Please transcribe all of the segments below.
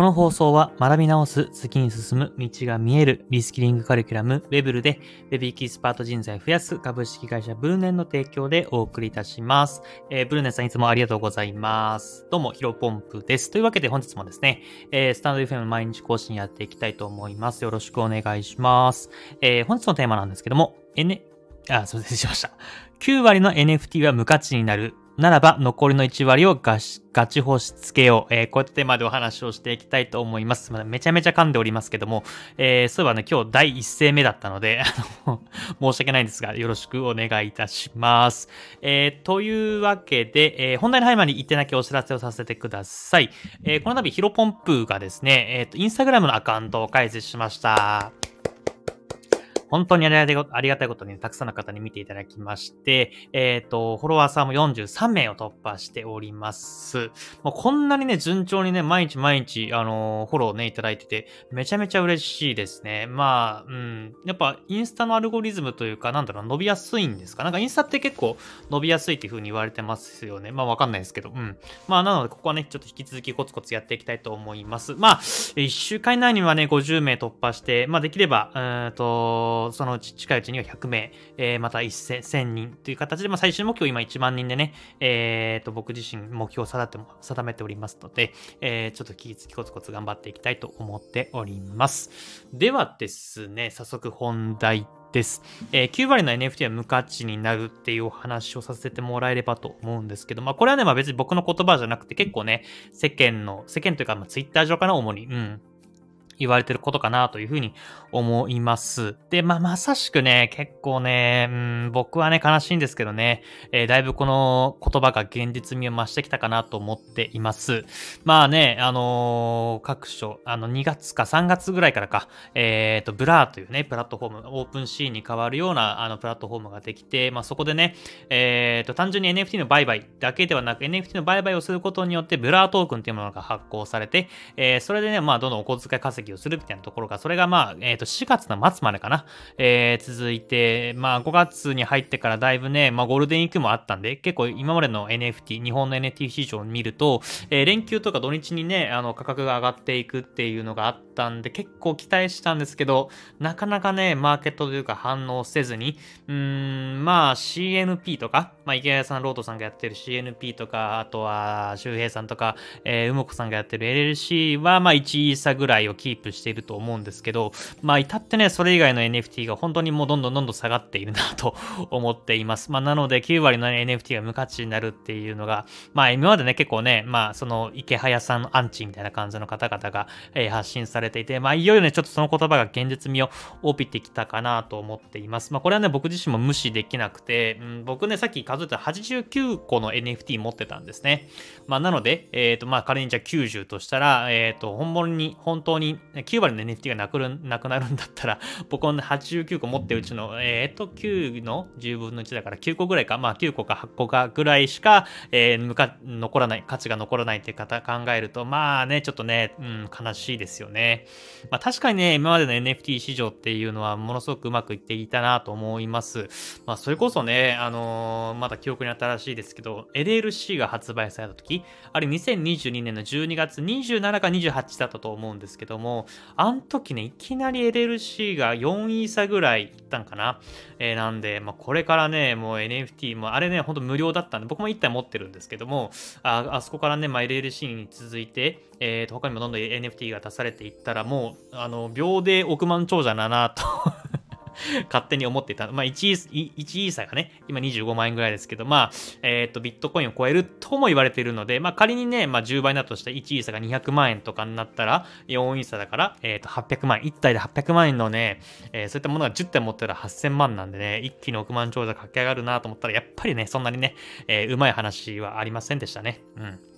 この放送は学び直す、次に進む、道が見える、リスキリングカリキュラム、ウェブルで、ベビーキースパート人材を増やす株式会社ブルネンの提供でお送りいたします。えー、ブルネンさんいつもありがとうございます。どうも、ヒロポンプです。というわけで本日もですね、えー、スタンド FM 毎日更新やっていきたいと思います。よろしくお願いします。えー、本日のテーマなんですけども、N、あ、すいません、しました。9割の NFT は無価値になるならば、残りの1割をガガチ法しつけよう。えー、こうやってテーマでお話をしていきたいと思います。まだめちゃめちゃ噛んでおりますけども、えー、そういえばね、今日第一声目だったので、あの、申し訳ないんですが、よろしくお願いいたします。えー、というわけで、えー、本題の入る前に言ってなきゃお知らせをさせてください。えー、この度、ヒロポンプがですね、えっ、ー、と、インスタグラムのアカウントを開設しました。本当にありがたいことに、ね、たくさんの方に見ていただきまして、えっ、ー、と、フォロワーさんも43名を突破しております。もうこんなにね、順調にね、毎日毎日、あの、フォローね、いただいてて、めちゃめちゃ嬉しいですね。まあ、うん、やっぱ、インスタのアルゴリズムというか、なんだろう、伸びやすいんですか？なんかインスタって結構伸びやすいっていう風に言われてますよね。まあ、わかんないですけど、うん。まあ、なので、ここはね、ちょっと引き続きコツコツやっていきたいと思います。まあ、1週間以内にはね、50名突破して、まあ、できれば、うんと、そのうち近いうちには100名、えー、また1000人という形で、まあ、最終目標今1万人でね、えー、と僕自身目標を定ても定めておりますので、えー、ちょっと引き続きコツコツ頑張っていきたいと思っております。ではですね、早速本題です。えー、9割の NFT は無価値になるっていうお話をさせてもらえればと思うんですけど、まあこれはね、まあ別に僕の言葉じゃなくて結構ね、世間の、世間というか、まあ Twitter 上かな、主に。うん。言われてることかなというふうに思います。で、まあ、まさしくね、結構ね、うん、僕はね、悲しいんですけどね、えー、だいぶこの言葉が現実味を増してきたかなと思っています。まあね、あのー、各所、あの、2月か3月ぐらいからか、えっ、ー、と、 Blur というね、プラットフォーム、 OpenSea に代わるような、あの、プラットフォームができて、まあ、そこでね、えっ、と、単純に NFT の売買だけではなく、NFT の売買をすることによって、 Blur トークンというものが発行されて、えそれでね、まあ、どんどんお小遣い稼ぎをするみたいなところが、それがまあ、えっ、ー、と、4月の末までかな、えー、続いて、まあ、5月に入ってからだいぶね、まあ、ゴールデンウィークもあったんで、結構今までの NFT、日本の NFT 市場を見ると、えー、連休とか土日にね、あの、価格が上がっていくっていうのがあったんで、結構期待したんですけど、なかなかね、マーケットというか反応せずに、うーん、まあ、CNP とか、まあ、池谷さん、ロートさんがやってる CNP とか、あとは、周平さんとか、えー、うもこさんがやってる LLC は、まあ、1イーサぐらいをキープしていると思うんですけど、まあ、至ってね、それ以外の NFT が本当にもうどんどんどんどん下がっているなと 思っています。まあ、なので、9割の NFT が無価値になるっていうのが、まあ、今までね、結構ね、まあ、その、池早さんアンチみたいな感じの方々が、えー、発信されていて、まあ、いよいよね、ちょっとその言葉が現実味を帯びてきたかなと思っています。まあ、これはね、僕自身も無視できなくて、うん、僕ね、さっき数えた89個の NFT 持ってたんですね。まあ、なので、えっ、ー、と、まあ、仮にじゃあ90としたら、えっ、ー、と、本物に、本当に9割の NFT がなくなくなるんだったら、僕は、89個持ってるうちの、えっ、ー、と、9の10分の1だから9個ぐらいか、まあ、9個か8個かぐらいしか、えー、か残らない、価値が残らないっていう方考えると、まあね、ちょっとね、うん、悲しいですよね。まあ、確かにね、今までの NFT 市場っていうのは、ものすごくうまくいっていたなと思います。まあ、それこそね、あのー、まだ記憶に新しいですけど、LLC が発売された時、あれ2022年の12月27か28だったと思うんですけども、あの時ね、いきなり LLC が4イーサぐらいいったんかな。えー、なんで、まあ、これからね、もう NFT も、あれね、ほんと無料だったんで、僕も1体持ってるんですけども、ああそこからね、まあ、LLC に続いて、えー、と他にもどんどん NFT が出されていったら、もう、あの、秒で億万長者だなと 勝手に思っていた。まあ1イ、1イーサがね、今25万円ぐらいですけど、まあ、えっ、ー、と、ビットコインを超えるとも言われているので、まあ仮にね、まあ10倍だとしたら1イーサが200万円とかになったら、4イーサだから、えっ、ー、と、800万円。1体で800万円のね、えー、そういったものが10体持ってたら8000万なんでね、一気に億万長者駆け上がるなと思ったら、やっぱりね、そんなにね、え、うまい話はありませんでしたね。うん。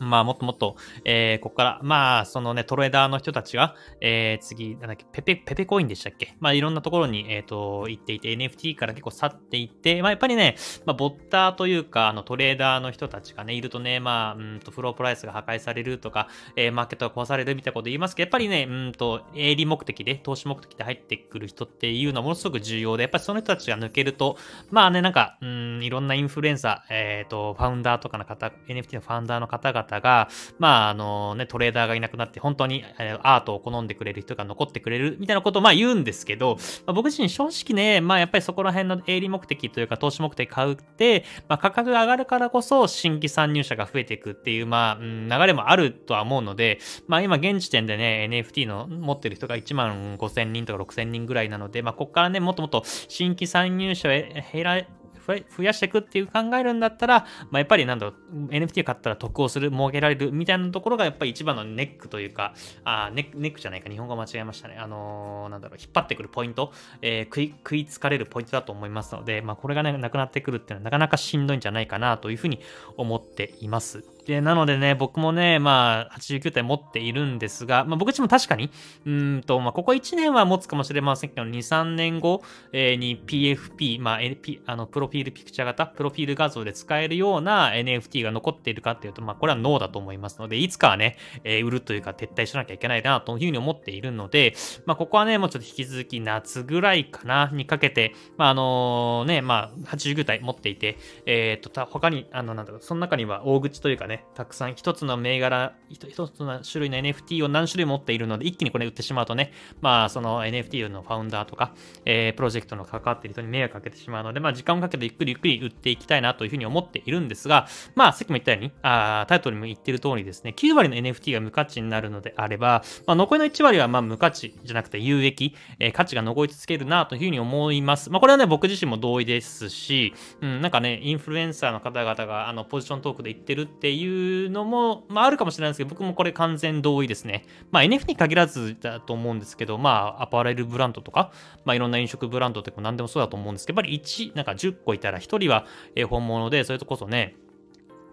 まあ、もっともっと、えー、ここから、まあ、そのね、トレーダーの人たちが、えー、次、なんだっけ、ペペ、ペペコインでしたっけ？まあ、いろんなところに、えっ、ー、と、行っていて、NFT から結構去っていって、まあ、やっぱりね、まあ、ボッターというか、あの、トレーダーの人たちがね、いるとね、まあ、うんと、フロープライスが破壊されるとか、えー、マーケットが壊されるみたいなこと言いますけど、やっぱりね、うんと、営利目的で、投資目的で入ってくる人っていうのはものすごく重要で、やっぱりその人たちが抜けると、まあね、なんか、うん、いろんなインフルエンサー、えっ、ー、と、ファウンダーとかの方、NFT のファウンダーの方々々が、まあ、あのね、トレーダーがいなくなって、本当にアートを好んでくれる人が残ってくれるみたいなことをまあ言うんですけど、まあ、僕自身正直ね、まあやっぱりそこら辺の営利目的というか投資目的買うって、まあ価格が上がるからこそ新規参入者が増えていくっていう、まあ、うん、流れもあるとは思うので、まあ今現時点でね、NFT の持ってる人が1万5000人とか6000人ぐらいなので、まあここからね、もっともっと新規参入者を減ら、増やしていくっていう考えるんだったら、まあ、やっぱりなんだろう、NFT を買ったら得をする、儲けられるみたいなところがやっぱり一番のネックというか、あネネックじゃないか、日本語間違えましたね。あのー、なんだろう、引っ張ってくるポイント、えー、食い、食いつかれるポイントだと思いますので、まあ、これがね、なくなってくるっていうのはなかなかしんどいんじゃないかなというふうに思っています。で、なのでね、僕もね、まあ、89体持っているんですが、まあ、僕自身も確かに、うんと、まあ、ここ1年は持つかもしれませんけど、2、3年後、に PFP、まあ、NP、あの、プロフィールピクチャー型、プロフィール画像で使えるような NFT が残っているかっていうと、まあ、これはノーだと思いますので、いつかはね、えー、売るというか撤退しなきゃいけないなというふうに思っているので、まあ、ここはね、もうちょっと引き続き夏ぐらいかな、にかけて、まあ、あのね、まあ、89体持っていて、えっ、と、他に、あの、なんだろう、その中には大口というかね、たくさん一つの銘柄、一つの種類の NFT を何種類持っているので、一気にこれ売ってしまうとね、まあ、その NFT のファウンダーとか、えー、プロジェクトの関わっている人に迷惑かけてしまうので、まあ、時間をかけてゆっくりゆっくり売っていきたいなというふうに思っているんですが、まあ、さっきも言ったように、あタイトルにも言ってる通りですね、9割の NFT が無価値になるのであれば、まあ、残りの1割はまあ無価値じゃなくて有益、えー、価値が残り続けるなというふうに思います。まあ、これはね、僕自身も同意ですし、うん、なんかね、インフルエンサーの方々があのポジショントークで言ってるっていううのも、まあ、あるかもしれないですけど、僕もこれ完全同意ですね。まあ NF に限らずだと思うんですけど、まあアパレルブランドとか、まあいろんな飲食ブランドとか何でもそうだと思うんですけど、やっぱり1、なんか10個いたら1人は本物で、それとこそね、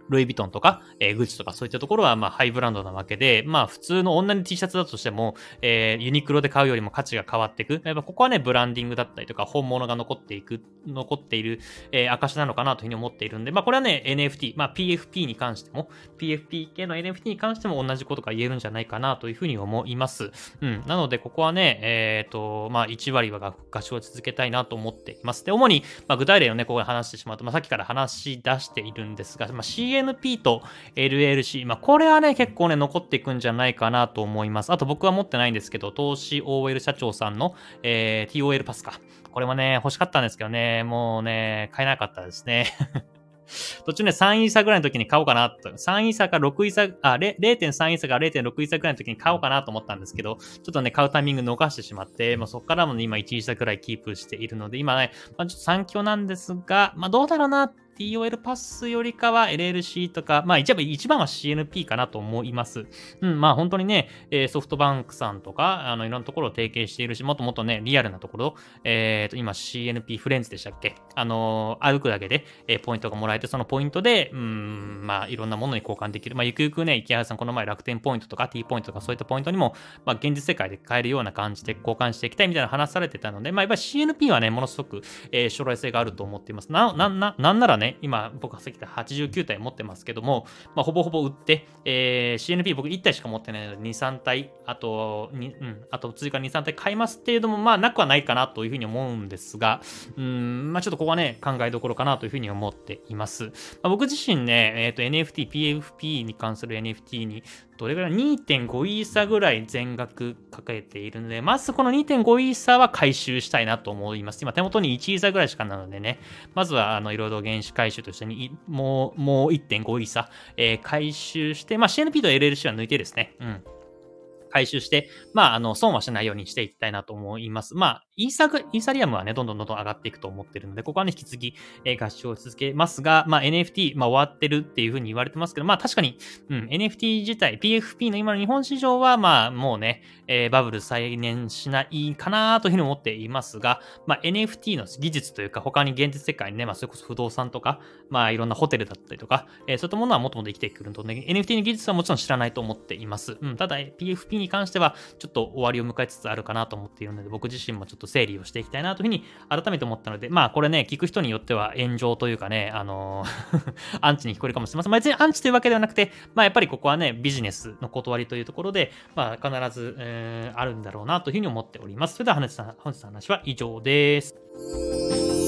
ルイ・ヴィトンとか、えー、グッチとかそういったところは、まあ、ハイブランドなわけで、まあ、普通の女の T シャツだとしても、えー、ユニクロで買うよりも価値が変わっていく。やっぱここはね、ブランディングだったりとか、本物が残っていく、残っている、えー、証なのかなというふうに思っているんで、まあ、これはね、NFT、まあ、PFP に関しても、PFP 系の NFT に関しても同じことが言えるんじゃないかなというふうに思います。うん。なので、ここはね、えっ、ー、と、まあ、1割は合唱を続けたいなと思っています。で、主に、まあ、具体例をね、ここで話してしまうと、まあ、さっきから話し出しているんですが、まあ、CNP と LLC。まあ、これはね、結構ね、残っていくんじゃないかなと思います。あと僕は持ってないんですけど、投資 OL 社長さんの、えー、TOL パスか。これもね、欲しかったんですけどね、もうね、買えなかったですね。途中ね、3イーサぐらいの時に買おうかなと。3イーサか6イーサ、あ、0.3イーサか0.6イーサぐらいの時に買おうかなと思ったんですけど、ちょっとね、買うタイミング逃してしまって、まあ、そこからもね、今1イーサぐらいキープしているので、今ね、まあ、ちょっと3強なんですが、まあ、どうだろうな TOL パスよりかは LLC とか、まあ一番は CNP かなと思います。うん、まあ本当にね、え、ソフトバンクさんとか、あのいろんなところを提携しているし、もっともっとね、リアルなところ、えっ、ー、と、今 CNP フレンズでしたっけ？あの、歩くだけで、えポイントがもらえて、そのポイントで、うん、まあいろんなものに交換できる。まあゆくゆくね、池原さんこの前楽天ポイントとか T ポイントとかそういったポイントにも、まあ現実世界で買えるような感じで交換していきたいみたいな話されてたので、まあやっぱり CNP はね、ものすごく、え将来性があると思っています。な、な、な、なんならね、ね今僕がさっき言った89体持ってますけども、まあ、ほぼほぼ売って、えー、CNP 僕1体しか持ってないので、2、3体、あと、うん、あと追加2、3体買いますっていうのも、まあ、なくはないかなというふうに思うんですが、うん、まあ、ちょっとここはね、考えどころかなというふうに思っています。まあ、僕自身ね、えっ、ー、と、NFT、PFP に関する NFT にどれぐらい ?2.5 イーサぐらい全額かけているので、まずこの2.5イーサは回収したいなと思います。今手元に1イーサぐらいしかなのでね、まずはあのいろいろ原資回収としてにもうもう1.5イーサ、えー、回収して、まあ CNP と LLC は抜いてですね、うん。回収して、まあ、あの、損はしないようにしていきたいなと思います。まあ、イーサグイーサリアムはね、どんどんどんどん上がっていくと思ってるので、ここはね、引き続き、えー、合唱を続けますが、まあ、NFT、まあ、終わってるっていうふうに言われてますけど、まあ、確かに、うん、NFT 自体、PFP の今の日本市場は、まあ、もうね、えー、バブル再燃しないかなというふうに思っていますが、まあ、NFT の技術というか、他に現実世界にね、まあ、それこそ不動産とか、まあ、いろんなホテルだったりとか、えー、そういったものはもっともっと生きてくるので、ね、NFT の技術はもちろん知らないと思っています。うん、ただ、PFP に関しては、ちょっと終わりを迎えつつあるかなと思っているので、僕自身もちょっと整理をしていきたいなというふうに改めて思ったので、まあこれね、聞く人によっては炎上というかね、あの アンチに聞こえるかもしれません。まあ別にアンチというわけではなくて、まあやっぱりここはね、ビジネスの断りというところで、まあ必ず、えー、あるんだろうなというふうに思っております。それでは本日の話は以上です。